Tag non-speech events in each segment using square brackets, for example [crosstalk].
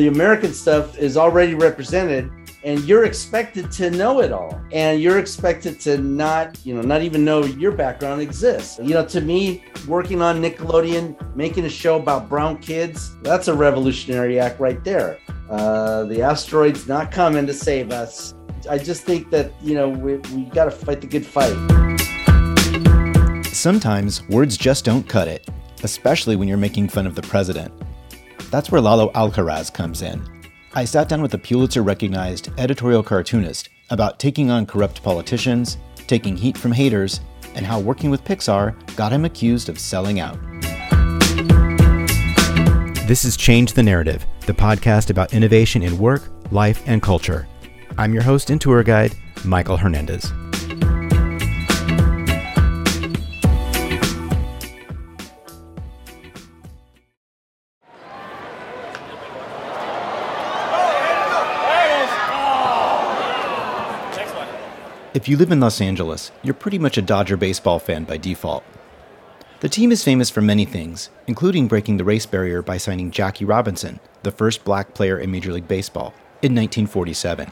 the American stuff is already represented and you're expected to know it all and you're expected to not you know not even know your background exists. You know to me working on nickelodeon making a show about brown kids that's a revolutionary act right there. Uh, the asteroid's not coming to save us. I just think that you know we, we got to fight the good fight. Sometimes words just don't cut it especially when you're making fun of the president that's where lalo alcaraz comes in I sat down with a Pulitzer recognized editorial cartoonist about taking on corrupt politicians, taking heat from haters, and how working with Pixar got him accused of selling out. This is Change the Narrative, the podcast about innovation in work, life, and culture. I'm your host and tour guide, Michael Hernandez. If you live in Los Angeles, you're pretty much a Dodger baseball fan by default. The team is famous for many things, including breaking the race barrier by signing Jackie Robinson, the first black player in Major League Baseball, in 1947.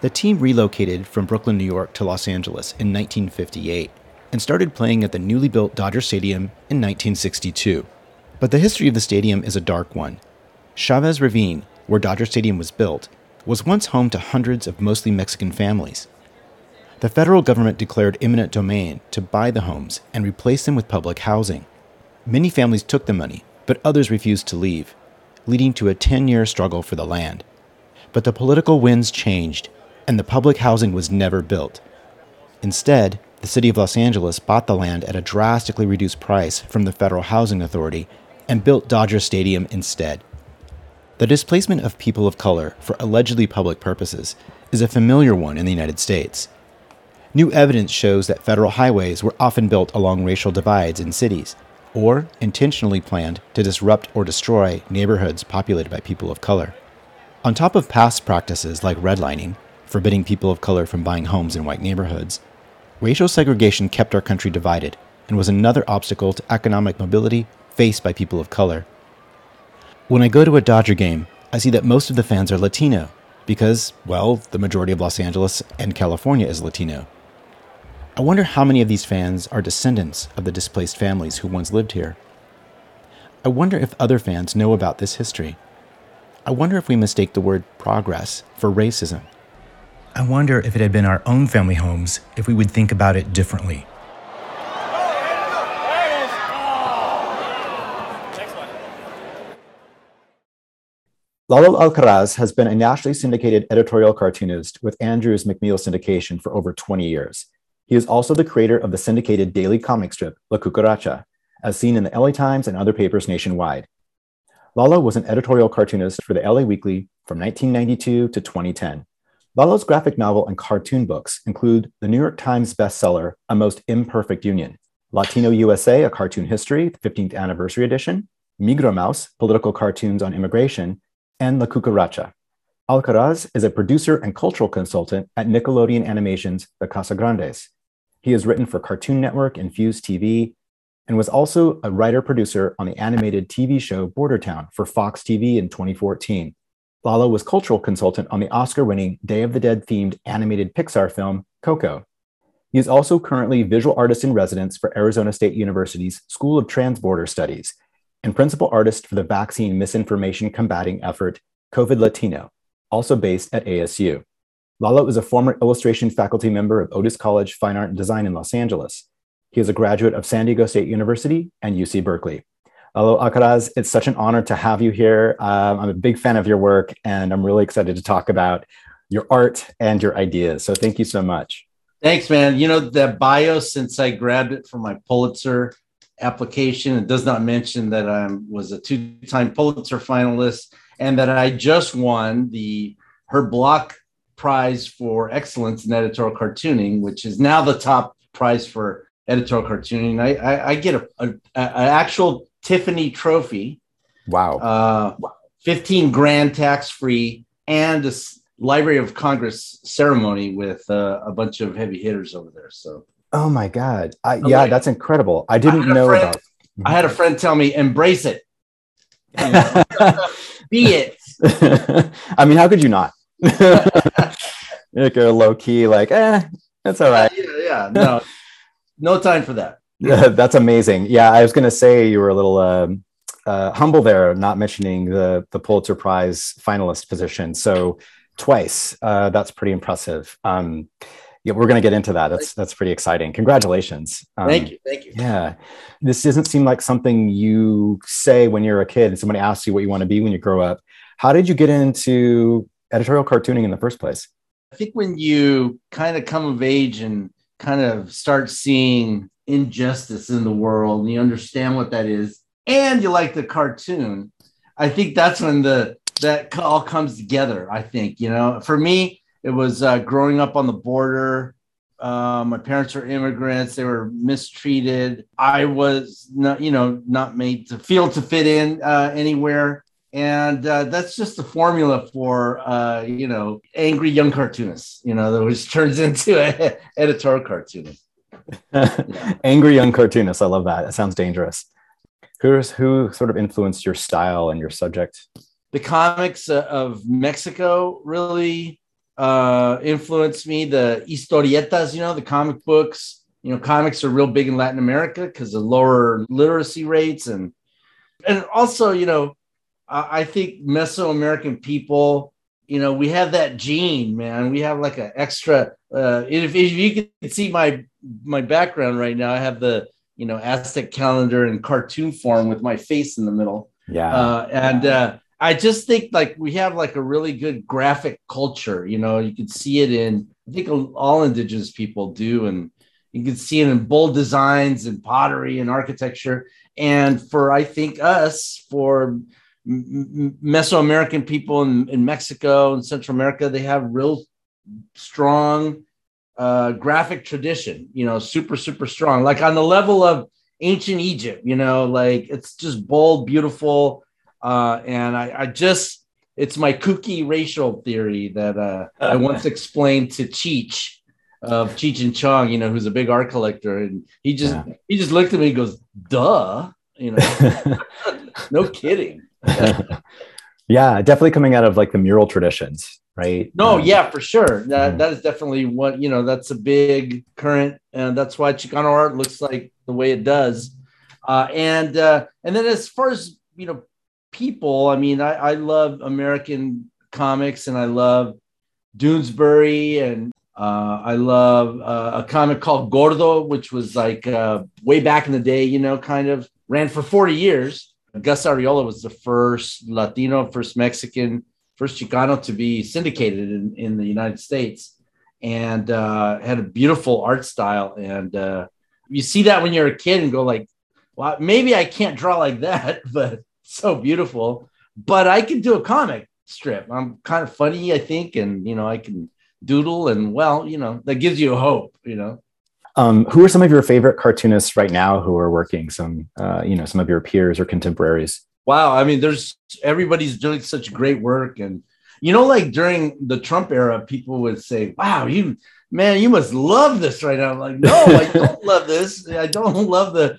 The team relocated from Brooklyn, New York to Los Angeles in 1958 and started playing at the newly built Dodger Stadium in 1962. But the history of the stadium is a dark one. Chavez Ravine, where Dodger Stadium was built, was once home to hundreds of mostly Mexican families. The federal government declared eminent domain to buy the homes and replace them with public housing. Many families took the money, but others refused to leave, leading to a 10 year struggle for the land. But the political winds changed, and the public housing was never built. Instead, the city of Los Angeles bought the land at a drastically reduced price from the Federal Housing Authority and built Dodger Stadium instead. The displacement of people of color for allegedly public purposes is a familiar one in the United States. New evidence shows that federal highways were often built along racial divides in cities, or intentionally planned to disrupt or destroy neighborhoods populated by people of color. On top of past practices like redlining, forbidding people of color from buying homes in white neighborhoods, racial segregation kept our country divided and was another obstacle to economic mobility faced by people of color. When I go to a Dodger game, I see that most of the fans are Latino because, well, the majority of Los Angeles and California is Latino. I wonder how many of these fans are descendants of the displaced families who once lived here. I wonder if other fans know about this history. I wonder if we mistake the word progress for racism. I wonder if it had been our own family homes, if we would think about it differently. Lalo Alcaraz has been a nationally syndicated editorial cartoonist with Andrews McMeel syndication for over 20 years. He is also the creator of the syndicated daily comic strip, La Cucaracha, as seen in the LA Times and other papers nationwide. Lalo was an editorial cartoonist for the LA Weekly from 1992 to 2010. Lalo's graphic novel and cartoon books include the New York Times bestseller, A Most Imperfect Union, Latino USA, A Cartoon History, 15th Anniversary Edition, Migra Mouse, Political Cartoons on Immigration, and La Cucaracha. Alcaraz is a producer and cultural consultant at Nickelodeon Animation's The Casagrandes, he has written for Cartoon Network and Fuse TV, and was also a writer producer on the animated TV show Border Town for Fox TV in 2014. Lalo was cultural consultant on the Oscar winning Day of the Dead themed animated Pixar film Coco. He is also currently visual artist in residence for Arizona State University's School of Transborder Studies and principal artist for the vaccine misinformation combating effort COVID Latino, also based at ASU. Lalo is a former illustration faculty member of Otis College Fine Art and Design in Los Angeles. He is a graduate of San Diego State University and UC Berkeley. Lalo Alcaraz, it's such an honor to have you here. Um, I'm a big fan of your work, and I'm really excited to talk about your art and your ideas. So thank you so much. Thanks, man. You know, the bio, since I grabbed it from my Pulitzer application, it does not mention that I was a two time Pulitzer finalist and that I just won the Herb Block prize for excellence in editorial cartooning, which is now the top prize for editorial cartooning. I, I, I get a, a, a, actual Tiffany trophy. Wow. Uh, 15 grand tax free and a Library of Congress ceremony with uh, a bunch of heavy hitters over there. So. Oh my God. I, yeah, like, that's incredible. I didn't know friend, about I had a friend tell me, embrace it. You [laughs] know? Be it [laughs] I mean, how could you not? [laughs] like you're low key, like, eh, that's all right. Yeah, yeah, no, [laughs] no time for that. that's amazing. Yeah, I was going to say you were a little um, uh, humble there, not mentioning the the Pulitzer Prize finalist position. So twice, uh, that's pretty impressive. Um, yeah, we're going to get into that. That's that's pretty exciting. Congratulations. Um, thank you. Thank you. Yeah, this doesn't seem like something you say when you're a kid and somebody asks you what you want to be when you grow up. How did you get into editorial cartooning in the first place? I think when you kind of come of age and kind of start seeing injustice in the world and you understand what that is and you like the cartoon i think that's when the that all comes together i think you know? For me it was uh, growing up on the border uh, my parents were immigrants they were mistreated. I was not you know not made to feel to fit in uh, anywhere and uh, that's just the formula for uh, you know angry young cartoonists you know that which [laughs] turns into an editorial cartoonist. [laughs] Angry young cartoonist i love that. It sounds dangerous. Who's who sort of influenced your style and your subject? The comics uh, of mexico really uh, influenced me. The historietas you know the comic books you know comics are real big in latin america because of lower literacy rates and and also you know I think Mesoamerican people, you know, we have that gene, man. We have like an extra. Uh, if, if you can see my my background right now, I have the you know Aztec calendar in cartoon form with my face in the middle. Yeah, uh, and uh, I just think like we have like a really good graphic culture. You know, you can see it in. I think all indigenous people do, and you can see it in bold designs and pottery and architecture. And for I think us for Mesoamerican people in, in Mexico and Central America, they have real strong uh, graphic tradition, you know, super, super strong, like on the level of ancient Egypt, you know, like it's just bold, beautiful. Uh, and I, I just, it's my kooky racial theory that uh, I [laughs] once explained to Cheech of Cheech and Chong, you know, who's a big art collector. And he just, yeah. he just looked at me and goes, duh, you know, [laughs] [laughs] no kidding. [laughs] yeah, definitely coming out of like the mural traditions, right? No, um, yeah, for sure. That mm-hmm. that is definitely what you know. That's a big current, and that's why Chicano art looks like the way it does. Uh, and uh, and then as far as you know, people, I mean, I, I love American comics, and I love Doonesbury, and uh, I love uh, a comic called Gordo, which was like uh, way back in the day, you know, kind of ran for 40 years. Gus Arriola was the first Latino, first Mexican, first Chicano to be syndicated in, in the United States and uh, had a beautiful art style. And uh, you see that when you're a kid and go like, well, maybe I can't draw like that, [laughs] but so beautiful. But I can do a comic strip. I'm kind of funny, I think, and you know, I can doodle and well, you know, that gives you hope, you know. Um, who are some of your favorite cartoonists right now who are working? Some, uh, you know, some of your peers or contemporaries. Wow, I mean, there's everybody's doing such great work, and you know, like during the Trump era, people would say, "Wow, you man, you must love this right now." I'm like, no, I [laughs] don't love this. I don't [laughs] love the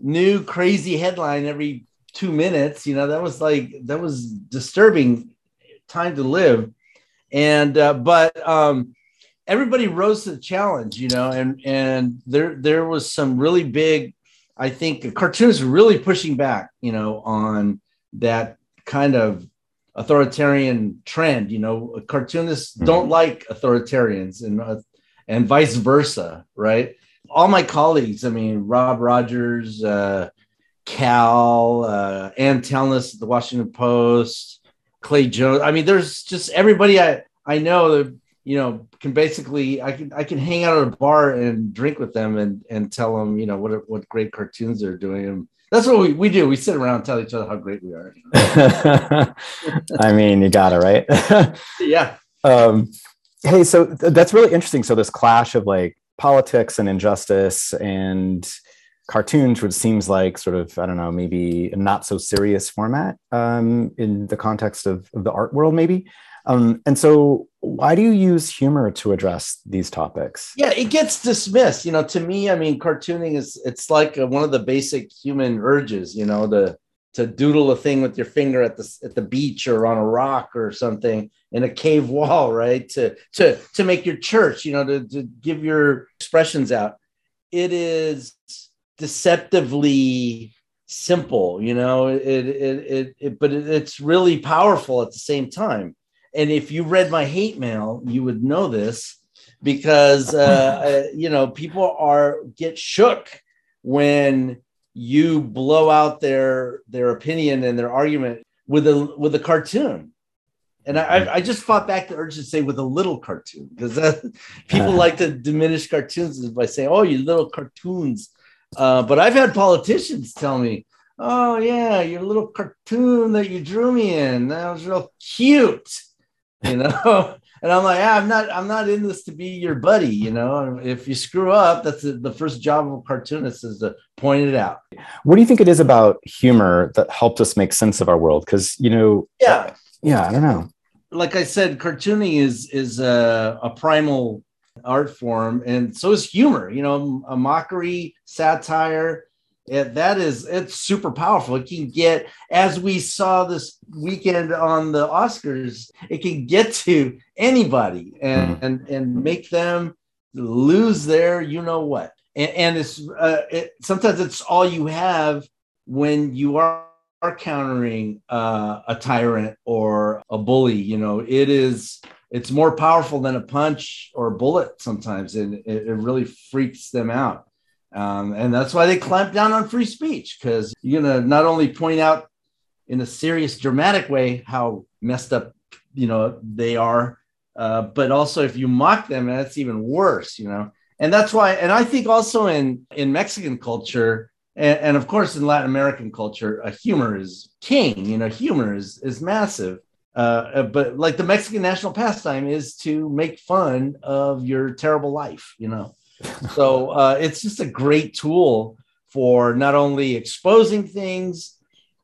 new crazy headline every two minutes. You know, that was like that was disturbing time to live, and uh, but um, everybody rose to the challenge, you know, and and there there was some really big, I think, cartoons really pushing back, you know, on that kind of authoritarian trend. You know, cartoonists mm-hmm. don't like authoritarians, and uh, and vice versa, right? All my colleagues, I mean, Rob Rogers, uh, Cal, uh, Ann Telnaes at the Washington Post, Clay Jones. I mean, there's just everybody I I know that you know can basically I can I can hang out at a bar and drink with them and and tell them you know what what great cartoons they're doing. And that's what we, we do. We sit around and tell each other how great we are. [laughs] I mean you got it right? [laughs] Yeah. Um hey so th- that's really interesting. So this clash of like politics and injustice and cartoons which seems like sort of i don't know maybe a not so serious format um, in the context of, of the art world maybe um, and so, why do you use humor to address these topics? Yeah, it gets dismissed. You know, to me, I mean, cartooning is it's like a, one of the basic human urges. You know, the to doodle a thing with your finger at the at the beach or on a rock or something in a cave [laughs] wall, right? To to to make your church, you know, to, to give your expressions out. It is deceptively simple, you know. It it it, it but it, it's really powerful at the same time. And if you read my hate mail, you would know this because uh, [laughs] uh, you know people are get shook when you blow out their their opinion and their argument with a with a cartoon. And I, I just fought back the urge to say with a little cartoon because uh, [laughs] people like to diminish cartoons by saying, "Oh, you little cartoons." Uh, but I've had politicians tell me, "Oh yeah, your little cartoon that you drew me in that was real cute," you know. [laughs] and I'm like, ah, I'm not, I'm not in this to be your buddy. You know, if you screw up, that's the first job of a cartoonist is to point it out. What do you think it is about humor that helped us make sense of our world? Because you know, yeah, yeah, I don't know. Like I said, cartooning is is a, a primal art form, and so is humor. You know, a mockery, satire it, that is it's super powerful. It can get as we saw this weekend on the oscars it can get to anybody and mm-hmm. and, and make them lose their you know what. And, and it's uh, it, sometimes it's all you have when you are are countering uh, a tyrant or a bully you know. It is it's more powerful than a punch or a bullet sometimes and it, it really freaks them out um, and that's why they clamp down on free speech because you're going to not only point out in a serious, dramatic way how messed up, you know, they are, uh, but also if you mock them, that's even worse, you know. And that's why, and I think also in in Mexican culture, and, and of course in Latin American culture, humor is king. You know, humor is is massive. Uh, uh, but like the Mexican national pastime is to make fun of your terrible life. You know so uh, it's just a great tool for not only exposing things,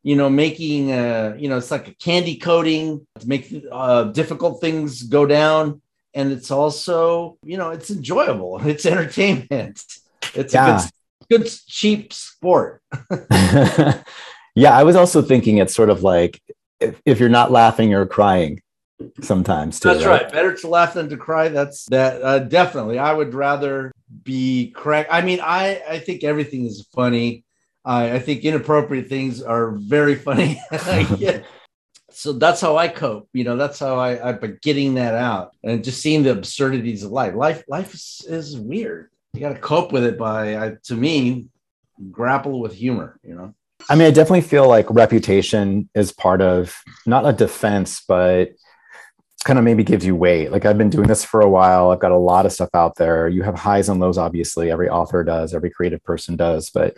you know, making, uh, you know, it's like a candy coating to make uh, difficult things go down. And it's also, you know, it's enjoyable. [laughs] It's entertainment. It's yeah. a good, good, cheap sport. [laughs] [laughs] yeah. I was also thinking it's sort of like if, if you're not laughing or crying, sometimes too. That's right? right? Better to laugh than to cry. That's that uh, definitely. I would rather be correct. I mean, I I think everything is funny. I, I think inappropriate things are very funny. [laughs] yeah. [laughs] So that's how I cope. You know, that's how I I've been getting that out and just seeing the absurdities of life. Life life is, is weird. You got to cope with it by, I, to me, grapple with humor. You know. I mean, I definitely feel like reputation is part of not a defense, but kind of maybe gives you weight. Like I've been doing this for a while. I've got a lot of stuff out there. You have highs and lows, obviously. Every author does, every creative person does. But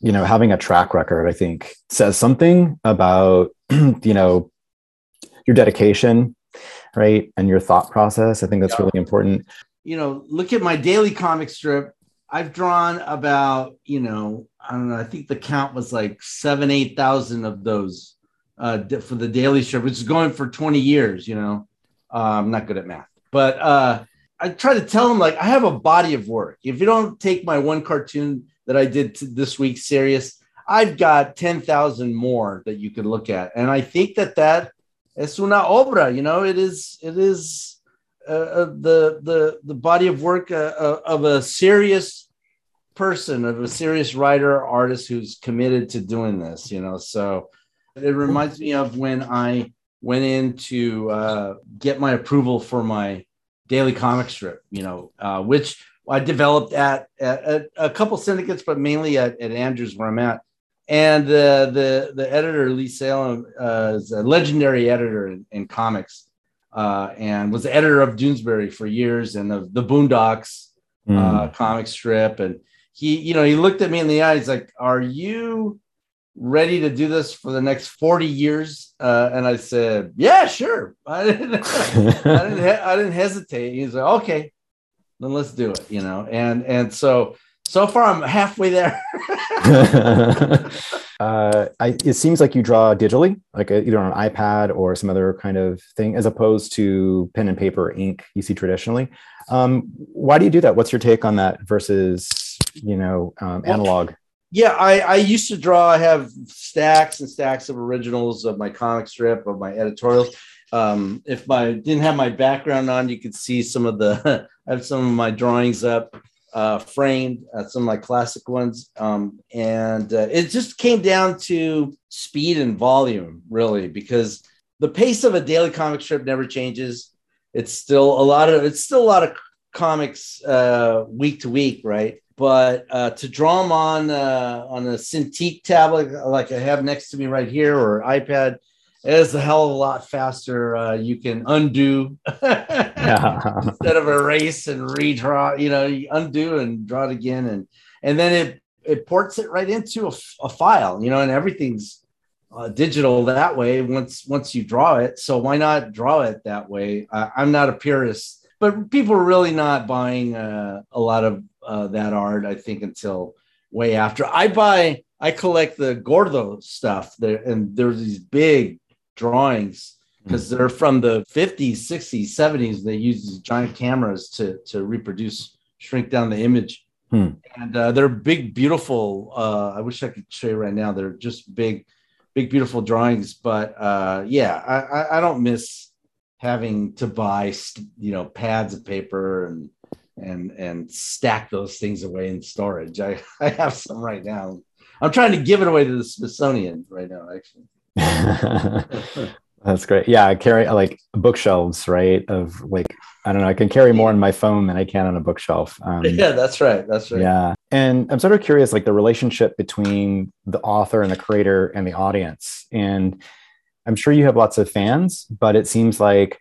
you know, having a track record, I think, says something about [clears throat] you know your dedication, right, and your thought process. I think that's yeah. really important. You know, look at my daily comic strip. I've drawn about you know I don't know. I think the count was like seven, eight thousand of those uh, for the daily strip, which is going for twenty years. You know, uh, I'm not good at math, but uh, I try to tell them like I have a body of work. If you don't take my one cartoon that I did this week serious, I've got ten thousand more that you could look at, and I think that that es una obra. You know, it is it is uh, uh the the the body of work uh, uh, of a serious person, of a serious writer artist who's committed to doing this. You know, so it reminds me of when I went in to uh, get my approval for my daily comic strip, you know, uh, which I developed at, at, at, a couple syndicates, but mainly at, at Andrews, where I'm at. And uh, the the editor Lee Salem uh, is a legendary editor in, in comics, uh, and was the editor of Doonesbury for years and of the Boondocks mm. comic strip. And he, you know, he looked at me in the eyes like, "Are you ready to do this for the next 40 years? Uh, and I said, yeah, sure. [laughs] I didn't, I didn't, he- I didn't hesitate. He's like, okay, then let's do it, you know? And, and so, so far I'm halfway there. [laughs] [laughs] uh, I, it seems like you draw digitally, like a, either on an iPad or some other kind of thing, as opposed to pen and paper ink you see traditionally. Um, why do you do that? What's your take on that versus, you know, um, analog? Yeah, I, I used to draw. I have stacks and stacks of originals of my comic strip of my editorials. Um, if my didn't have my background on, you could see some of the. [laughs] I have some of my drawings up, uh, framed, uh, some of my classic ones, um, and uh, it just came down to speed and volume, really, because the pace of a daily comic strip never changes. It's still a lot of. It's still a lot of comics uh, week to week, right? but uh, to draw them on uh, on a Cintiq tablet like I have next to me right here or iPad is a hell of a lot faster. Uh, you can undo [laughs] [laughs] instead of erase and redraw. You know, you undo and draw it again, and and then it it ports it right into a, a file. You know, and everything's uh, digital that way once once you draw it. So why not draw it that way? I'm not a purist, but people are really not buying uh, a lot of uh, that art, I think, until way after. I buy, I collect the Gordo stuff there, and there's these big drawings because mm-hmm. they're from the 50s, 60s, 70s. They use these giant cameras to to reproduce, shrink down the image. Hmm. And uh, they're big, beautiful. Uh, I wish I could show you right now. They're just big, big, beautiful drawings. But uh, yeah, I, I, I don't miss having to buy, you know, pads of paper and and and stack those things away in storage. I, [laughs] I have some right now. I'm trying to give it away to the Smithsonian right now, actually. [laughs] That's great. Yeah, I carry like bookshelves, right? Of like, I don't know, I can carry more on my phone than I can on a bookshelf. Um, [laughs] yeah, that's right. That's right. Yeah. And I'm sort of curious, like the relationship between the author and the creator and the audience. And I'm sure you have lots of fans, but it seems like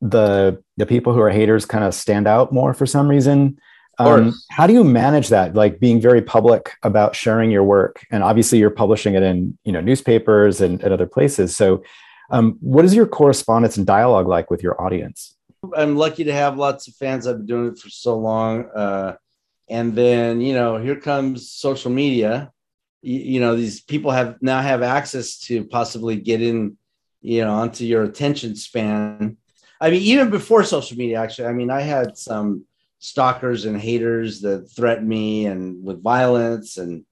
the the people who are haters kind of stand out more for some reason. Um, how do you manage that? Like being very public about sharing your work, and obviously you're publishing it in you know newspapers and, and other places. So, um, what is your correspondence and dialogue like with your audience? I'm lucky to have lots of fans. I've been doing it for so long, uh, and then you know here comes social media. You, you know these people have now have access to possibly get in, you know, onto your attention span. I mean, even before social media, actually, I mean, I had some stalkers and haters that threatened me and with violence and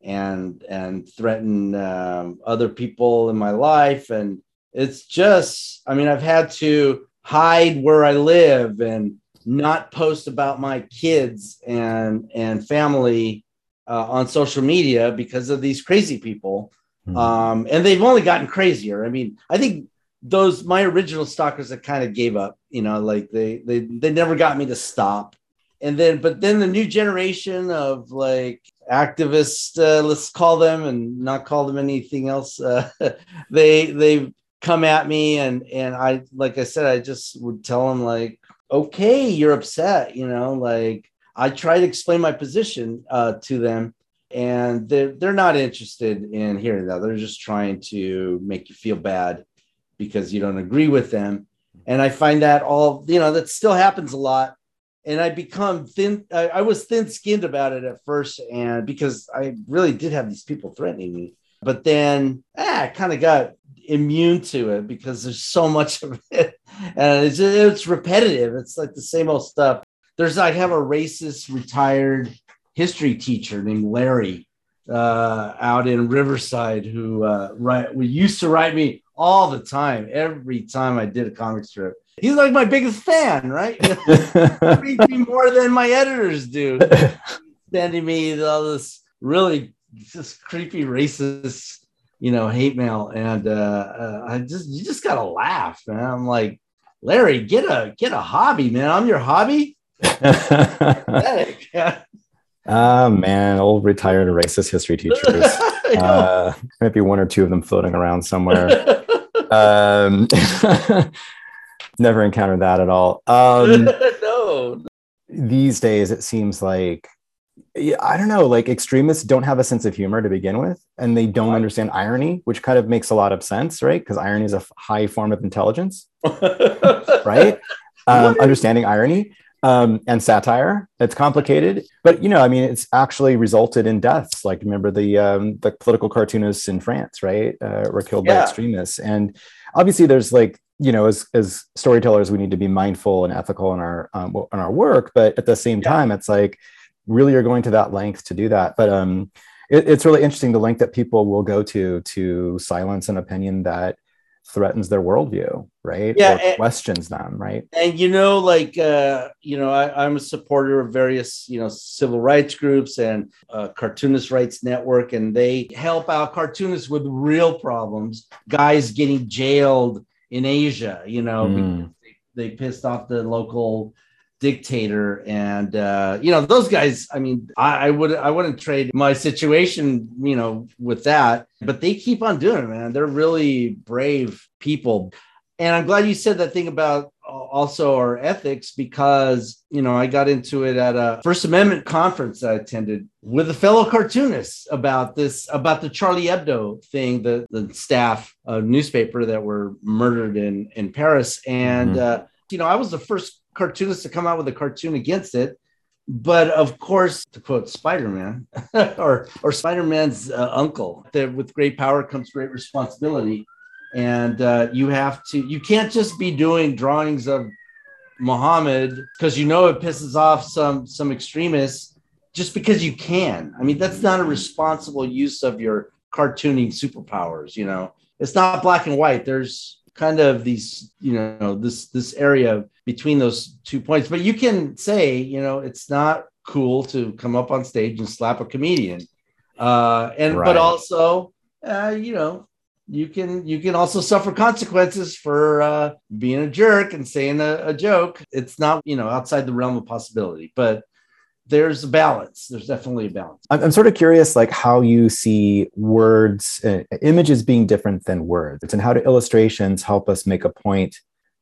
and and threaten um, other people in my life. And it's just i mean i've had to hide where i live and not post about my kids and and family uh, on social media because of these crazy people. Mm-hmm. um, and they've only gotten crazier. I mean i think those my original stalkers that kind of gave up you know like they they they never got me to stop. And then but then the new generation of like activists uh, let's call them and not call them anything else uh, [laughs] they they come at me and and i like i said i just would tell them like okay you're upset you know like i try to explain my position uh, to them and they're, they're not interested in hearing that they're just trying to make you feel bad because you don't agree with them. And I find that all, you know, that still happens a lot. And I become thin, I, I was thin skinned about it at first, and because I really did have these people threatening me. But then ah, I kind of got immune to it because there's so much of it. [laughs] And it's, it's repetitive. It's like the same old stuff. There's, I have a racist retired history teacher named Larry uh, out in Riverside who uh, write, we used to write me all the time, every time I did a comic strip. He's like my biggest fan, right? [laughs] Reads me more than my editors do. [laughs] Sending me all this really just creepy racist, you know, hate mail, and uh, uh, I just you just gotta laugh, man. I'm like, Larry, get a get a hobby, man. I'm your hobby. [laughs] Ah, man, old retired racist history teachers. [laughs] uh, be one or two of them floating around somewhere. [laughs] um, never encountered that at all. Um, no. These days, it seems like I don't know, like extremists don't have a sense of humor to begin with, and they don't understand irony, which kind of makes a lot of sense, right? Because irony is a high form of intelligence, right? Um, understanding irony um, and satire. It's complicated, but you know, I mean, it's actually resulted in deaths. Like remember the um, the political cartoonists in France, right, uh, were killed yeah. by extremists, and obviously there's like you know, as as storytellers, we need to be mindful and ethical in our um, in our work, but at the same yeah. time, it's like really you're going to that length to do that, but um it, it's really interesting the length that people will go to to silence an opinion that threatens their worldview, right? Yeah, or and, questions them, right? And you know, like uh, you know, I, am a supporter of various you know civil rights groups and uh, Cartoonist Rights Network, and they help out cartoonists with real problems. Guys getting jailed in Asia, you know, mm. they, they pissed off the local dictator. And uh, you know those guys i mean I, I, would i wouldn't trade my situation you know with that but they keep on doing it man. They're really brave people. And i'm glad you said that thing about also our ethics because you know i got into it at a first amendment conference i attended with a fellow cartoonist about this about the charlie hebdo thing the, the staff uh, newspaper that were murdered in in paris. And mm-hmm. uh, you know i was the first cartoonist to come out with a cartoon against it. But of course, to quote Spider-Man [laughs] or or Spider-Man's uh, uncle, that with great power comes great responsibility, and uh, you have to you can't just be doing drawings of Muhammad because you know it pisses off some some extremists just because you can. I mean, that's not a responsible use of your cartooning superpowers. You know, it's not black and white. There's kind of these you know this this area between those two points. But you can say you know it's not cool to come up on stage and slap a comedian. Uh and right. but also uh you know you can you can also suffer consequences for uh being a jerk and saying a, a joke. It's not you know outside the realm of possibility. But there's a balance. There's definitely a balance. I'm, I'm sort of curious, like how you see words, uh, images being different than words, and how do illustrations help us make a point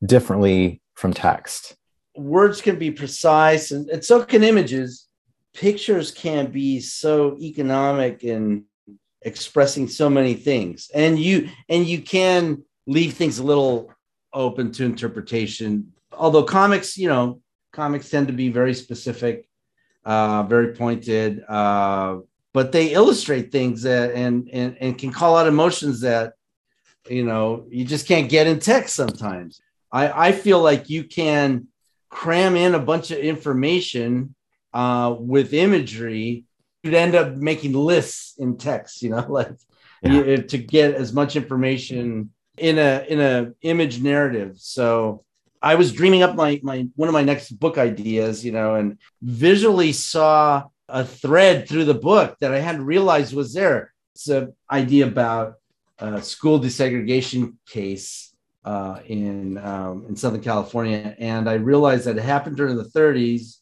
differently from text? Words can be precise, and, and so can images. Pictures can be so economic in expressing so many things, and you and you can leave things a little open to interpretation. Although comics, you know, comics tend to be very specific uh, very pointed, uh, but they illustrate things that and, and and can call out emotions that you know you just can't get in text sometimes. I, I feel like you can cram in a bunch of information uh, with imagery. You'd end up making lists in text, you know, [laughs] like yeah. you, to get as much information in a in a image narrative. So I was dreaming up my my one of my next book ideas, you know, and visually saw a thread through the book that I hadn't realized was there. It's an idea about a school desegregation case uh, in um, in Southern California, and I realized that it happened during the 30s,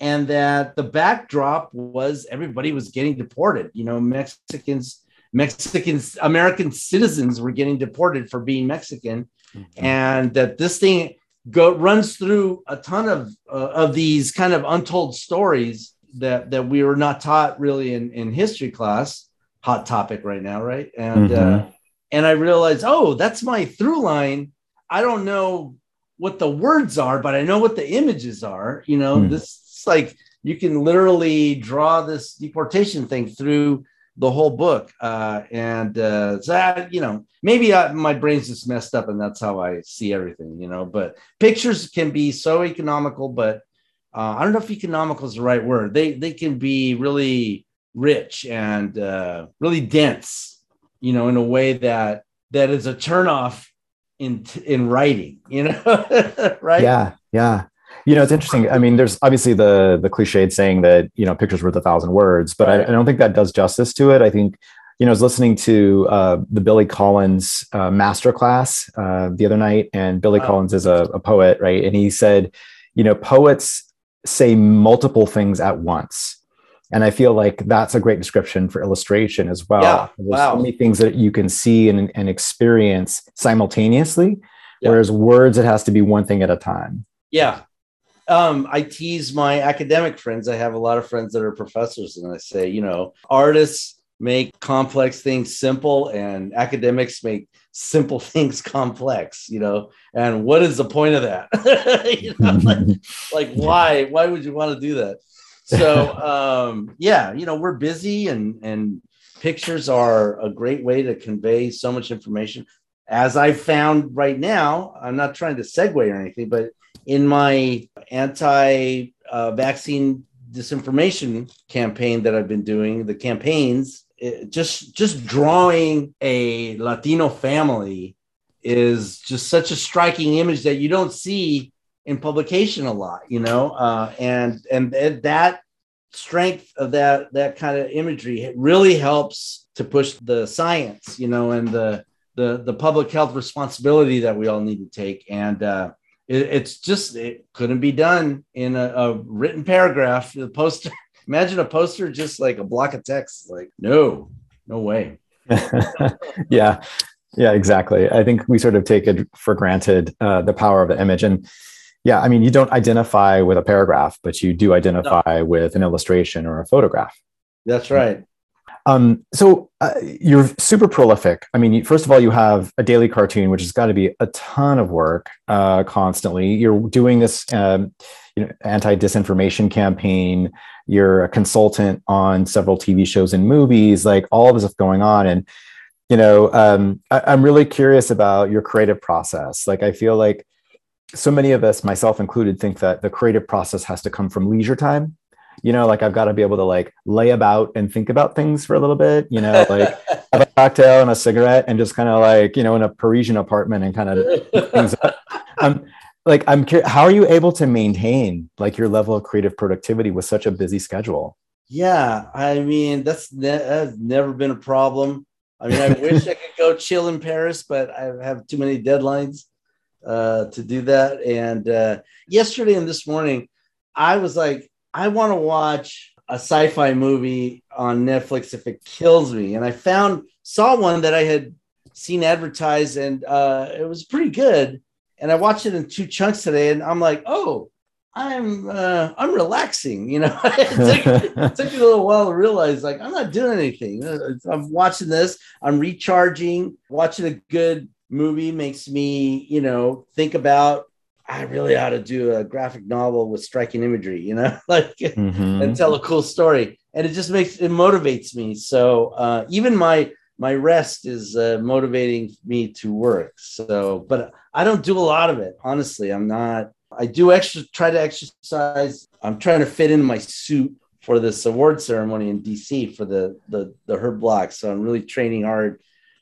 and that the backdrop was everybody was getting deported. You know, Mexicans, Mexicans, American citizens were getting deported for being Mexican, mm-hmm. and that this thing go runs through a ton of uh, of these kind of untold stories that that we were not taught really in in history class hot topic right now right and uh, mm-hmm. uh, and i realized oh that's my through line i don't know what the words are but i know what the images are you know mm. this like you can literally draw this deportation thing through the whole book. Uh, and uh, so that, you know, maybe I, my brain's just messed up and that's how I see everything, you know. But pictures can be so economical, but uh, I don't know if economical is the right word. They they can be really rich and uh, really dense, you know, in a way that that is a turnoff in in writing, you know, [laughs] right? Yeah, yeah. You know, it's interesting. I mean, there's obviously the the cliched saying that you know pictures worth a thousand words, but right. I, I, don't think that does justice to it. I think you know, I was listening to uh, the Billy Collins uh, masterclass uh, the other night, and Billy wow. Collins is a, a poet, right? And he said, you know, poets say multiple things at once. And I feel like that's a great description for illustration as well. Yeah. There's wow. so many things that you can see and, and experience simultaneously, yeah. whereas words, it has to be one thing at a time. Yeah, um, I tease my academic friends. I have a lot of friends that are professors, and I say, you know, artists make complex things simple, and academics make simple [laughs] things complex. You know, and what is the point of that? [laughs] you know, [laughs] like, like why? Why would you want to do that? So um, yeah, you know, we're busy, and and pictures are a great way to convey so much information. As I found right now, I'm not trying to segue or anything, but in my anti uh, vaccine disinformation campaign that I've been doing, the campaigns, it, just just drawing a Latino family is just such a striking image that you don't see in publication a lot, you know, uh, and, and that strength of that that kind of imagery really helps to push the science, you know, and the the the public health responsibility that we all need to take. And uh, it, it's just it couldn't be done in a, a written paragraph. The poster, [laughs] imagine a poster just like a block of text. Like no, no way. [laughs] yeah, yeah, exactly. I think we sort of take it for granted uh, the power of the image and yeah, I mean, you don't identify with a paragraph, but you do identify no. with an illustration or a photograph. That's right. Um, so uh, you're super prolific. I mean, first of all, you have a daily cartoon, which has got to be a ton of work uh, constantly. You're doing this, um, you know, anti-disinformation campaign. You're a consultant on several TV shows and movies. Like all of this stuff going on, and you know, um, I, I'm really curious about your creative process. Like, I feel like so many of us, myself included, think that the creative process has to come from leisure time. You know, like I've got to be able to like lay about and think about things for a little bit, you know, like [laughs] have a cocktail and a cigarette and just kind of like, you know, in a Parisian apartment and kind of things up. [laughs] Um, like I'm curious, how are you able to maintain like your level of creative productivity with such a busy schedule? Yeah, I mean that's ne- that's never been a problem. I mean, I wish I could go chill in Paris, but I have too many deadlines uh, to do that. And uh, yesterday and this morning, I was like, I want to watch a sci-fi movie on Netflix if it kills me. And I found saw one that I had seen advertised, and uh, it was pretty good. And I watched it in two chunks today, and I'm like, oh, I'm uh, I'm relaxing. You know, [laughs] it, took, it [laughs] took me a little while to realize like I'm not doing anything. I'm watching this. I'm recharging. Watching a good movie makes me, you know, think about I really ought to do a graphic novel with striking imagery, you know, [laughs] like mm-hmm. and tell a cool story. And it just makes it motivates me. So uh, even my my rest is uh, motivating me to work. So, but I don't do a lot of it. Honestly, I'm not. I do extra try to exercise. I'm trying to fit in my suit for this award ceremony in DC for the the the Herb Block. So I'm really training hard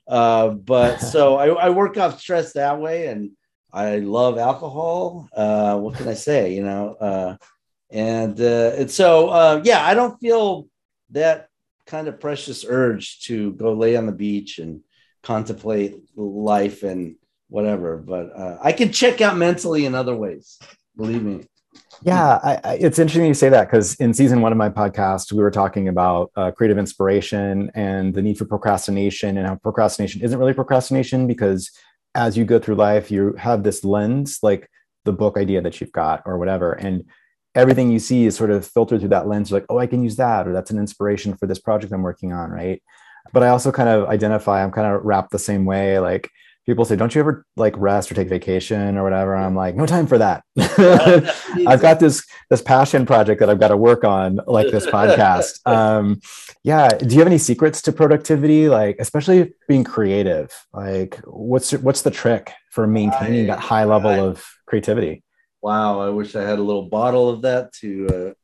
uh, but [laughs] so I, I, work off stress that way, and I love alcohol. Uh, what can I say? You know, uh, and uh, and so uh, yeah, I don't feel that kind of precious urge to go lay on the beach and contemplate life and whatever. But uh, I can check out mentally in other ways. Believe me. Yeah, I, I, it's interesting you say that because in season one of my podcast, we were talking about uh, creative inspiration and the need for procrastination, and how procrastination isn't really procrastination because as you go through life, you have this lens, like the book idea that you've got or whatever, and everything you see is sort of filtered through that lens. You're like, oh, I can use that, or that's an inspiration for this project I'm working on, right? But I also kind of identify, I'm kind of wrapped the same way, like people say, "Don't you ever like rest or take vacation or whatever?" I'm like, "No time for that. [laughs] I've got this this passion project that I've got to work on, like this podcast." [laughs] Um, yeah. Do you have any secrets to productivity, like especially being creative? Like, what's what's the trick for maintaining I, that high level I, of creativity? Wow, I wish I had a little bottle of that to uh,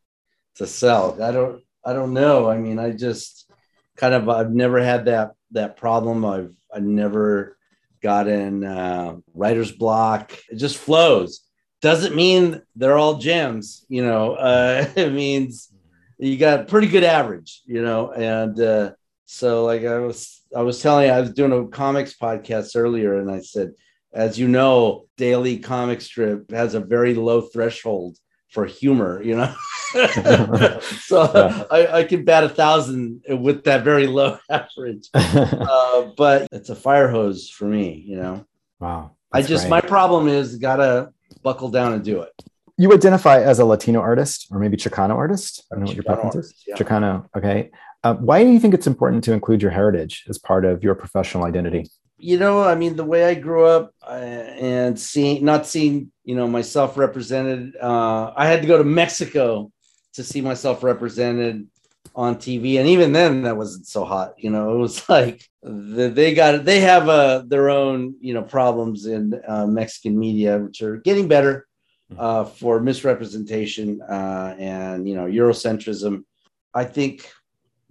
to sell. I don't I don't know. I mean, I just kind of I've never had that that problem. I've I never got in uh, writer's block. It just flows. Doesn't mean they're all gems, you know. [laughs] Uh, it means you got pretty good average, you know. And uh, so, like I was, I was telling you, I was doing a comics podcast earlier, and I said, as you know, daily comic strip has a very low threshold for humor, you know. [laughs] so yeah. I, I, can bat a thousand with that very low [laughs] average. [laughs] uh, but it's a fire hose for me, you know. Wow. I just great. my problem is gotta buckle down and do it. You identify as a Latino artist or maybe Chicano artist. I don't know what your preference is. Yeah. Chicano. Okay. Uh, why do you think it's important to include your heritage as part of your professional identity? you know, I mean, the way I grew up uh, and seeing, not seeing, you know, myself represented, uh, I had to go to Mexico to see myself represented on TV. And even then, that wasn't so hot. You know, it was [laughs] like the, they got they have uh, their own you know problems in uh, Mexican media, which are getting better. uh, for misrepresentation uh, and you know Eurocentrism. I think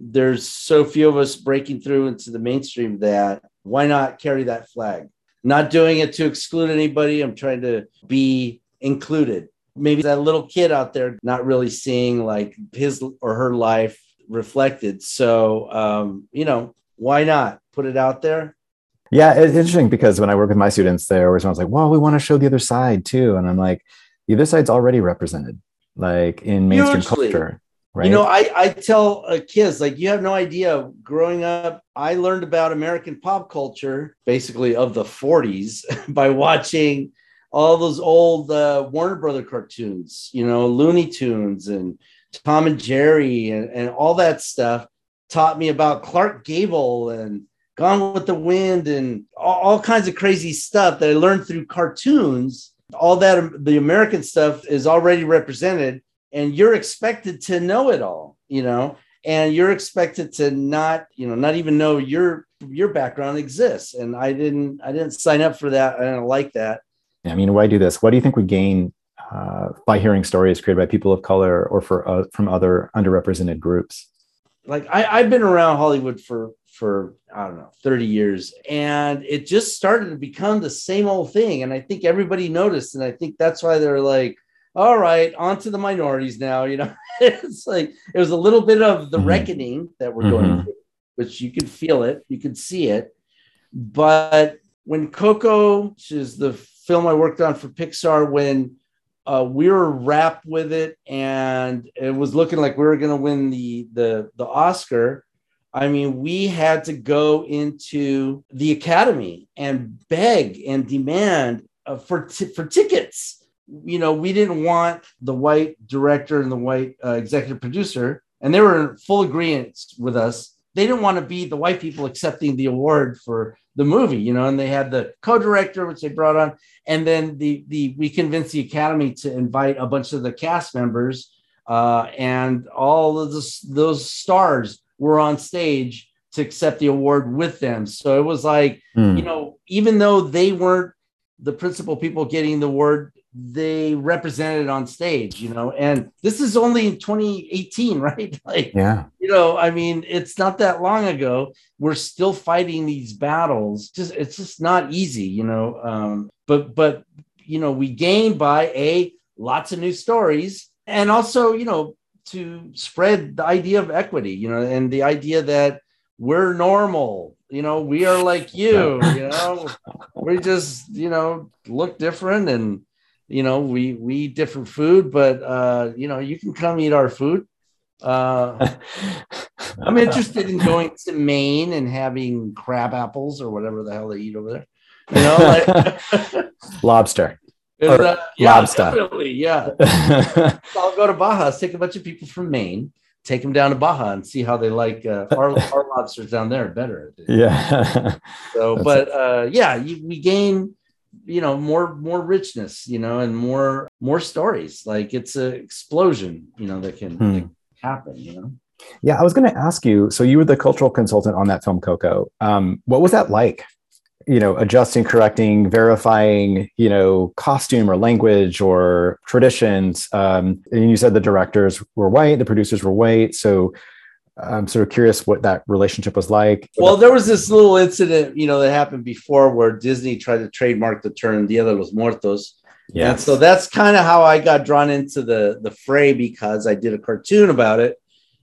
there's so few of us breaking through into the mainstream that why not carry that flag? Not doing it to exclude anybody. I'm trying to be included. Maybe that little kid out there not really seeing like his or her life reflected. So, um, you know, why not put it out there? Yeah, it's interesting because when I work with my students, they're always like, well, we want to show the other side too. And I'm like, the other side's already represented, like in mainstream culture. Right? You know, I, I tell uh, kids, like, you have no idea. Growing up, I learned about American pop culture, basically of the 40s, [laughs] by watching all those old uh, Warner Brother cartoons, you know, Looney Tunes and Tom and Jerry and, and all that stuff taught me about Clark Gable and Gone with the Wind and all, all kinds of crazy stuff that I learned through cartoons. All that the American stuff is already represented, and you're expected to know it all, you know, and you're expected to not, you know, not even know your your background exists. And I didn't, I didn't sign up for that. I didn't like that. I mean, why do this? What do you think we gain uh, by hearing stories created by people of color or for uh, from other underrepresented groups? Like I, I've been around Hollywood for for I don't know 30 years, and it just started to become the same old thing. And I think everybody noticed, and I think that's why they're like, "All right, on to the minorities now." You know, [laughs] it's like it was a little bit of the mm-hmm. reckoning that we're mm-hmm. going through, which you could feel it, you could see it, but when Coco, which is the film I worked on for Pixar, when uh, we were wrapped with it, and it was looking like we were going to win the the the Oscar. I mean, we had to go into the Academy and beg and demand uh, for t- for tickets. You know, we didn't want the white director and the white uh, executive producer, and they were in full agreement with us. They didn't want to be the white people accepting the award for the movie, you know, and they had the co-director, which they brought on, and then the the we convinced the Academy to invite a bunch of the cast members, uh, and all of the, those stars were on stage to accept the award with them. So it was like, mm. you know, even though they weren't the principal people getting the award, they represented on stage, you know, and this is only in 2018, [laughs] right? Like, yeah, you know, I mean, it's not that long ago. We're still fighting these battles. Just it's just not easy, you know. Um, but but you know, we gain by a lots of new stories, and also, you know, to spread the idea of equity, you know, and the idea that we're normal you know we are like you you know we just you know look different and you know, we we eat different food, but uh, you know, you can come eat our food. Uh, [laughs] I'm interested in going to Maine and having crab apples or whatever the hell they eat over there. You know, like [laughs] lobster. Uh, yeah, lobster. definitely. Yeah. [laughs] so I'll go to Baja, take a bunch of people from Maine, take them down to Baja and see how they like uh, our, our lobsters down there better. Yeah. So, but uh, yeah, you, we gain you know more more richness you know and more more stories. Like it's an explosion you know that can, hmm. happen you know? Yeah i was going to ask you so you were the cultural consultant on that film coco. Um, what was that like? You know adjusting correcting verifying you know costume or language or traditions? Um, and you said the directors were white the producers were white so I'm sort of curious what that relationship was like. Well, there was this little incident, you know, that happened before where Disney tried to trademark the term "Dia de los Muertos." Yeah. And so that's kind of how I got drawn into the the fray because I did a cartoon about it,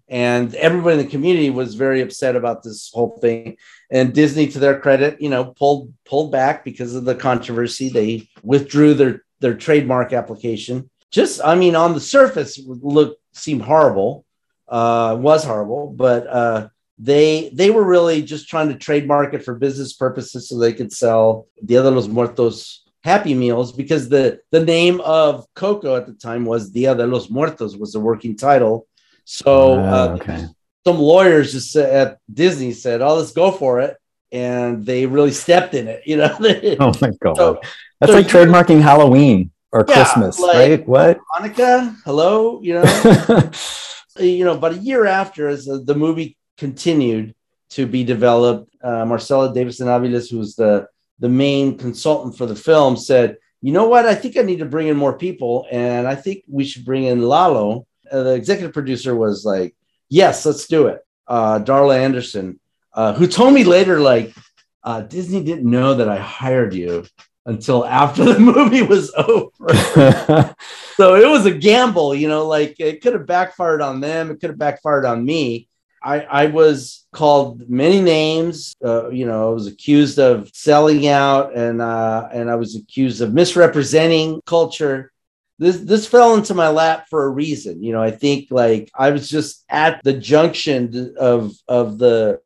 and everybody in the community was very upset about this whole thing. And Disney, to their credit, you know, pulled pulled back because of the controversy. They withdrew their their trademark application. Just, I mean, on the surface, look seemed horrible uh, was horrible, but uh, they they were really just trying to trademark it for business purposes so they could sell Dia de los Muertos Happy Meals because the the name of Coco at the time was Dia de los Muertos was the working title. So uh, uh, okay. some lawyers just at Disney said, "Oh, let's go for it," and they really stepped in it. You know. [laughs] oh my god, so, that's so like trademarking Halloween or yeah, Christmas, like, right? What Hanukkah? Hello, you know. [laughs] [laughs] you know, about a year after, as the movie continued to be developed, uh, Marcela Davison Aviles, who was the the main consultant for the film, said, you know what? I think I need to bring in more people, and I think we should bring in Lalo. Uh, the executive producer was like, yes, let's do it. Uh, Darla Anderson, uh, who told me later, like, uh, Disney didn't know that I hired you until after the [laughs] movie was over. [laughs] so it was a gamble, you know, like it could have backfired on them, it could have backfired on me. I, I was called many names. Uh, you know, I was accused of selling out, and uh, and I was accused of misrepresenting culture. This this fell into my lap for a reason. You know, I think like I was just at the junction of of the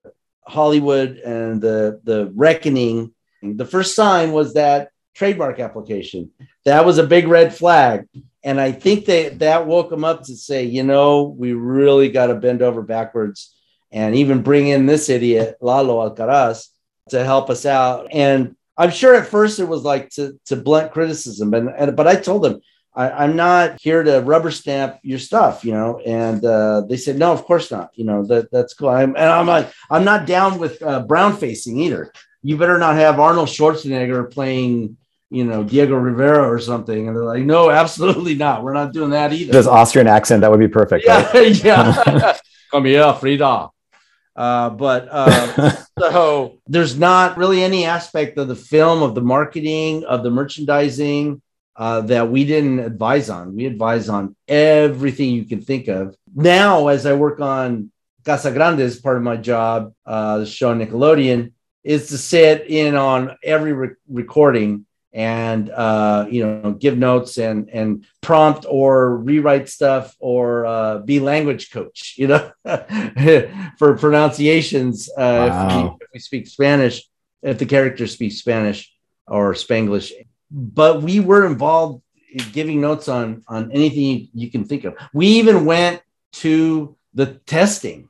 Hollywood and the the reckoning. The first sign was that trademark application. That was a big red flag. And I think that that woke them up to say, you know, we really got to bend over backwards and even bring in this idiot, Lalo Alcaraz, to help us out. And I'm sure at first it was like to, to blunt criticism, and, and but I told them, I, am not here to rubber stamp your stuff, you know. And uh, they said, no, of course not. You know that that's cool. I'm, and I'm like, I'm not down with uh, brown facing either. You better not have Arnold Schwarzenegger playing you know, Diego Rivera or something. And they're like, no, absolutely not. We're not doing that either. This Austrian accent, that would be perfect. Yeah. Right? yeah. [laughs] [laughs] Come here, Frida. Uh, but uh, [laughs] so there's not really any aspect of the film, of the marketing, of the merchandising uh, that we didn't advise on. We advise on everything you can think of. Now, as I work on Casa Grande as part of my job, uh, the show Nickelodeon, is to sit in on every re- recording and uh, you know give notes and and prompt or rewrite stuff or uh, be language coach you know [laughs] for pronunciations uh, wow. if, we, if, we, speak spanish if the characters speak spanish or spanglish. But we were involved in giving notes on on anything you, you can think of. We even went to the testing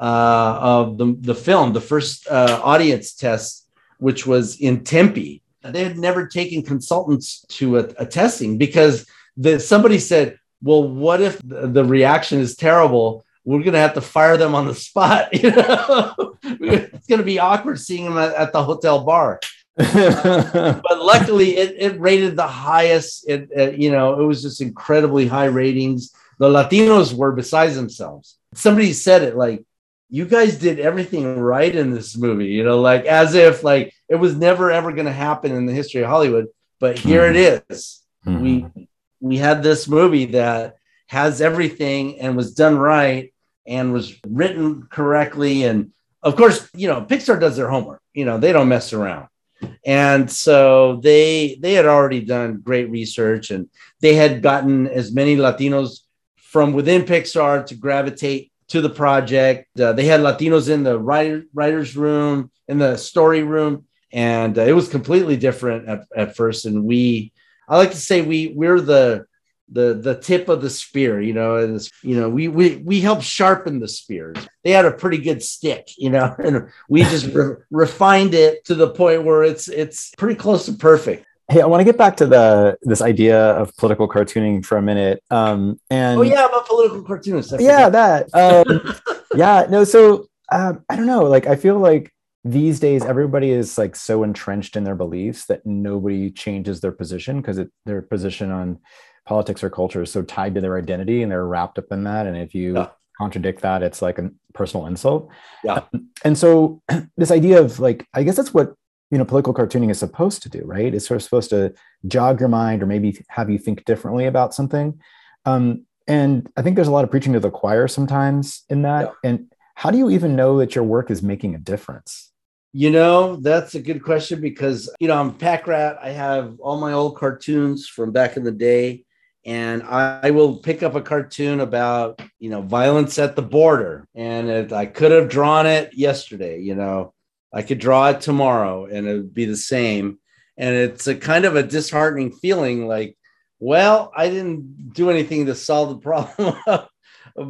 uh, of the, the film the first uh, audience test which was in tempe they had never taken consultants to a, a testing because the, somebody said, well, what if the, the reaction is terrible? We're going to have to fire them on the spot. [laughs] You know, it's going to be awkward seeing them at, at the hotel bar. [laughs] but luckily, it, it rated the highest. It, it, you know, it was just incredibly high ratings. The Latinos were besides themselves. Somebody said it like, "You guys did everything right in this movie." You know, like as if like it was never ever going to happen in the history of Hollywood, but here mm-hmm. it is. Mm-hmm. We we had this movie that has everything and was done right and was written correctly and of course, you know, Pixar does their homework. You know, they don't mess around. And so they they had already done great research and they had gotten as many Latinos from within Pixar to gravitate to the project. Uh, they had Latinos in the writer, writers room, in the story room, and uh, it was completely different at, at first and we i like to say we we're the the the tip of the spear you know and you know we we we helped sharpen the spears they had a pretty good stick you know [laughs] and we just re- refined it to the point where it's it's pretty close to perfect Hey, I want to get back to the this idea of political cartooning for a minute. Um, and oh yeah, about political cartoonists. Yeah, that. Um, [laughs] yeah, no. So um, I don't know. Like, I feel like these days everybody is like so entrenched in their beliefs that nobody changes their position because their position on politics or culture is so tied to their identity and they're wrapped up in that. And if you yeah. contradict that it's like a personal insult. Yeah. And so [clears throat] this idea of like i guess that's what you know political cartooning is supposed to do right? It's sort of supposed to jog your mind or maybe have you think differently about something. Um, and i think there's a lot of preaching to the choir sometimes in that. Yeah. and how do you even know that your work is making a difference you know, that's a good question because, you know, I'm pack rat. I have all my old cartoons from back in the day. And I, I will pick up a cartoon about, you know, violence at the border. And it, I could have drawn it yesterday, you know, I could draw it tomorrow and it would be the same. And it's a kind of a disheartening feeling like, well, I didn't do anything to solve the [laughs] problem of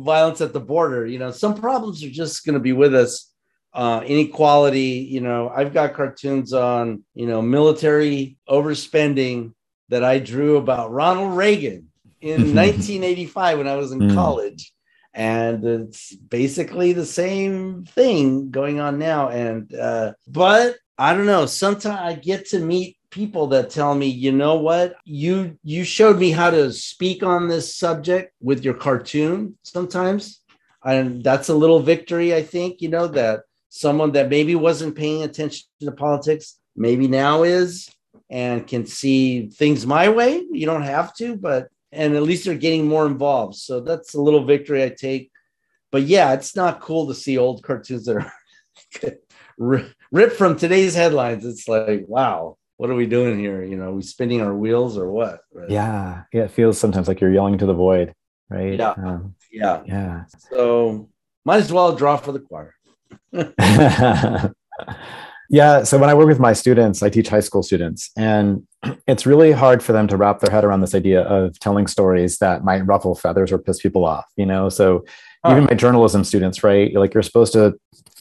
violence at the border. You know, some problems are just going to be with us uh, inequality. You know, I've got cartoons on, you know, military overspending that I drew about Ronald Reagan in [laughs] 1985 when I was in mm. college. And it's basically the same thing going on now. And, uh, but I don't know, sometimes I get to meet people that tell me, you know what, you you showed me how to speak on this subject with your cartoon sometimes. And that's a little victory, I think, you know, that someone that maybe wasn't paying attention to politics, maybe now is and can see things my way. You don't have to, but and at least they're getting more involved. So that's a little victory I take. But yeah, it's not cool to see old cartoons that are [laughs] ripped from today's headlines. It's like, wow, what are we doing here? You know, are we spinning our wheels or what? Right? Yeah, yeah. It feels sometimes like you're yelling to the void, right? Yeah, um, yeah, yeah. So might as well draw for the choir. [laughs] yeah. So when I work with my students, I teach high school students, and [clears throat] it's really hard for them to wrap their head around this idea of telling stories that might ruffle feathers or piss people off. You know, so even my journalism students, right? Like you're supposed to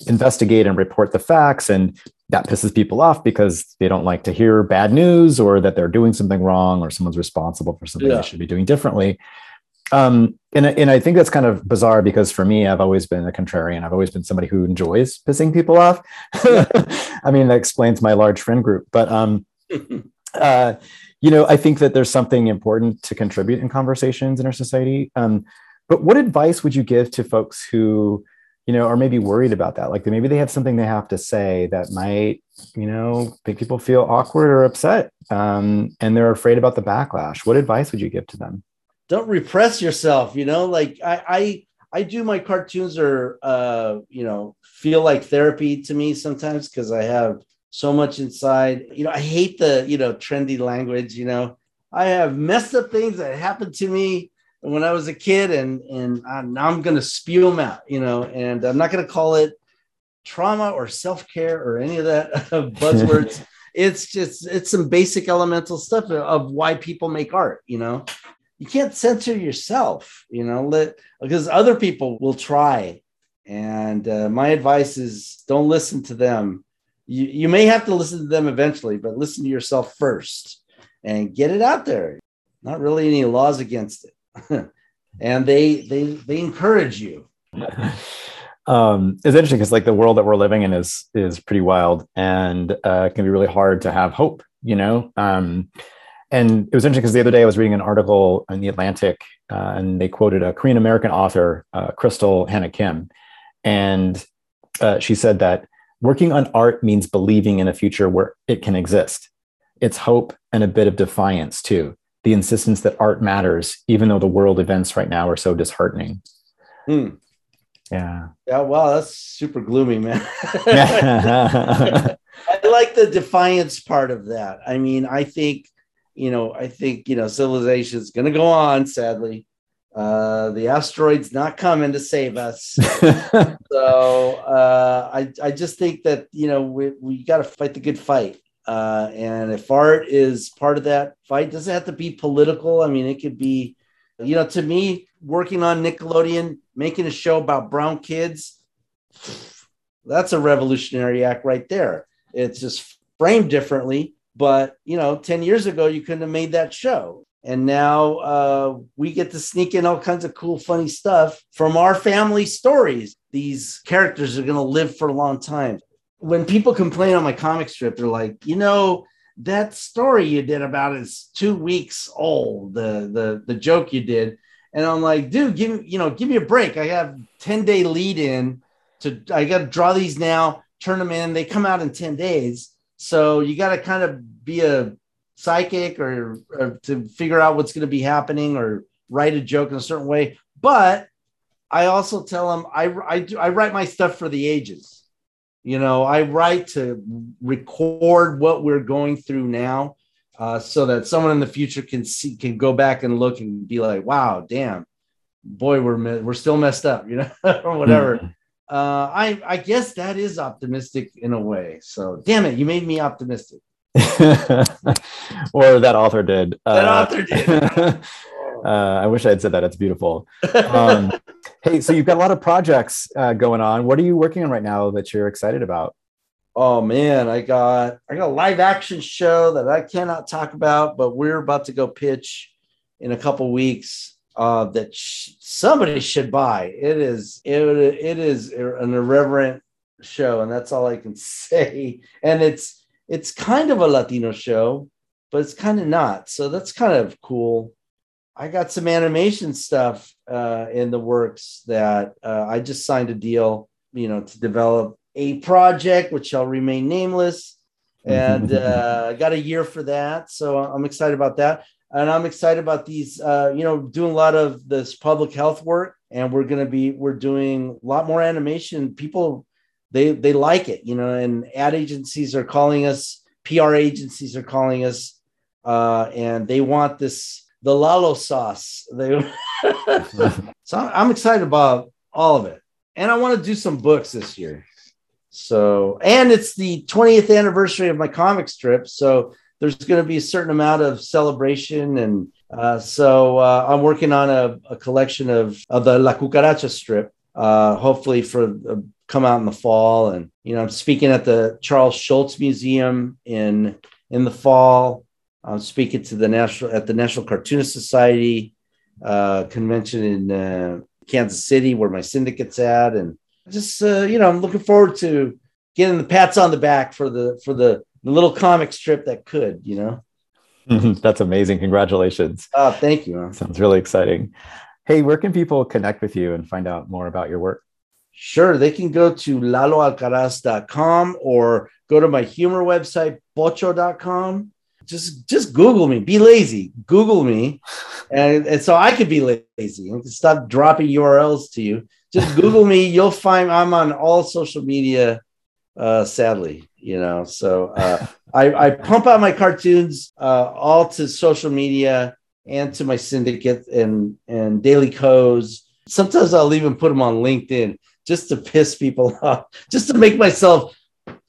investigate and report the facts, and that pisses people off because they don't like to hear bad news or that they're doing something wrong or someone's responsible for something yeah. they should be doing differently. Um, and, and I think that's kind of bizarre because for me, I've always been a contrarian. I've always been somebody who enjoys pissing people off. [laughs] I mean, that explains my large friend group. But um, [laughs] uh, you know, I think that there's something important to contribute in conversations in our society. Um, but what advice would you give to folks who, you know, are maybe worried about that? Like maybe they have something they have to say that might, you know, make people feel awkward or upset, um, and they're afraid about the backlash. What advice would you give to them? Don't repress yourself. You know, like I, I, I do my cartoons are, uh, you know, feel like therapy to me sometimes because I have so much inside. You know, I hate the, you know, trendy language. You know, I have messed up things that happened to me when I was a kid, and and I'm, now I'm going to spew them out, you know, and I'm not going to call it trauma or self care or any of that [laughs] buzzwords. [laughs] it's just it's some basic elemental stuff of why people make art, you know. You can't censor yourself, you know, let because other people will try. And uh, my advice is don't listen to them. You, you may have to listen to them eventually, but listen to yourself first and get it out there. Not really any laws against it. [laughs] and they they they encourage you. [laughs] um, it's interesting because like the world that we're living in is is pretty wild and uh, can be really hard to have hope. You know. Um, and it was interesting because the other day I was reading an article in the Atlantic, uh, and they quoted a Korean American author, uh, Crystal Hana Kim, and uh, she said that working on art means believing in a future where it can exist. It's hope and a bit of defiance too the insistence that art matters, even though the world events right now are so disheartening. Hmm. Yeah. Yeah. Wow. That's super gloomy, man. [laughs] [laughs] I like the defiance part of that. I mean, I think, you know, I think, you know, civilization is going to go on, sadly. Uh, the asteroid's not coming to save us. [laughs] so uh, I, I just think that, you know, we, we got to fight the good fight. Uh, and if art is part of that fight, doesn't have to be political. I mean, it could be, you know, to me, working on Nickelodeon, making a show about brown kids, that's a revolutionary act right there. It's just framed differently. But, you know, 10 years ago, you couldn't have made that show. And now uh, we get to sneak in all kinds of cool, funny stuff from our family stories. These characters are going to live for a long time when people complain on my comic strip, they're like, you know, that story you did about is two weeks old. The the the joke you did, and I'm like, dude, give me you know, give me a break. I have ten day lead in to. I got to draw these now, turn them in. They come out in ten days, so you got to kind of be a psychic or, or to figure out what's going to be happening or write a joke in a certain way. But I also tell them I I do I write my stuff for the ages you know, I write to record what we're going through now, uh, so that someone in the future can see, can go back and look and be like, "Wow, damn, boy, we're we're still messed up," you know, [laughs] or whatever. Mm-hmm. Uh, I I guess that is optimistic in a way. So, damn it, you made me optimistic. [laughs] or that author did. That uh, author did. [laughs] Uh, I wish I had said that. It's beautiful. Um, [laughs] hey, so you've got a lot of projects uh, going on. What are you working on right now that you're excited about? Oh man, I got I got a live action show that I cannot talk about, but we're about to go pitch in a couple weeks. Uh, that sh- somebody should buy. It is it, it is an irreverent show, and that's all I can [laughs] say. And it's it's kind of a Latino show, but it's kind of not. So that's kind of cool. I got some animation stuff uh, in the works that uh, I just signed a deal, you know, to develop a project which shall remain nameless, and [laughs] uh, I got a year for that. So I'm excited about that, and I'm excited about these. Uh, you know, doing a lot of this public health work, and we're going to be we're doing a lot more animation. People they they like it, you know, and ad agencies are calling us, PR agencies are calling us, uh, and they want this the Lalo sauce. They [laughs] so I'm excited about all of it, and I want to do some books this year. So, and it's the 20th anniversary of my comic strip, so there's going to be a certain amount of celebration, and uh, so uh, I'm working on a, a collection of, of the La Cucaracha strip, uh, hopefully for uh, come out in the fall. And you know, I'm speaking at the Charles Schulz Museum in in the fall. I'm speaking to the national at the National Cartoonist Society uh, convention in uh, Kansas City, where my syndicate's at, and just you know, I'm looking forward to getting the pats on the back for the for the, the little comic strip that could, you know. [laughs] That's amazing! Congratulations. Oh, thank you. Man. Sounds really exciting. Hey, where can people connect with you and find out more about your work? Sure, they can go to laloalcaraz.com or go to my humor website, pocho.com. Just just Google me. Be lazy. Google me. [laughs] And, and so I could be lazy and stop dropping URLs to you. Just Google me. You'll find I'm on all social media, uh, sadly, you know. So uh, I, I pump out my cartoons uh, all to social media and to my syndicate and, and Daily Kos. Sometimes I'll even put them on LinkedIn just to piss people [laughs] off, just to make myself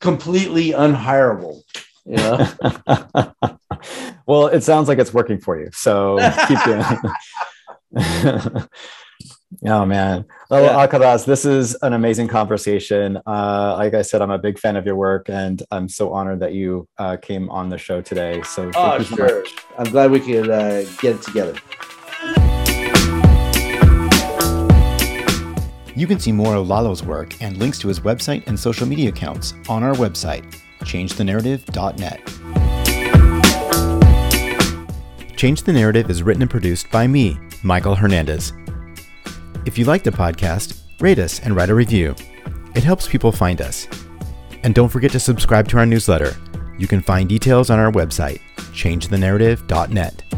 completely unhireable. You know. [laughs] well, it sounds like it's working for you, so keep doing. it. [laughs] oh man, well, yeah. Alcaraz, this is an amazing conversation. Uh, like I said, I'm a big fan of your work, and I'm so honored that you uh, came on the show today. So, oh, sure. I'm glad we could uh, get it together. You can see more of Lalo's work and links to his website and social media accounts on our website, changethenarrative.net. Change the Narrative is written and produced by me, Michael Hernandez. If you like the podcast, rate us and write a review. It helps people find us. And don't forget to subscribe to our newsletter. You can find details on our website, changethenarrative.net.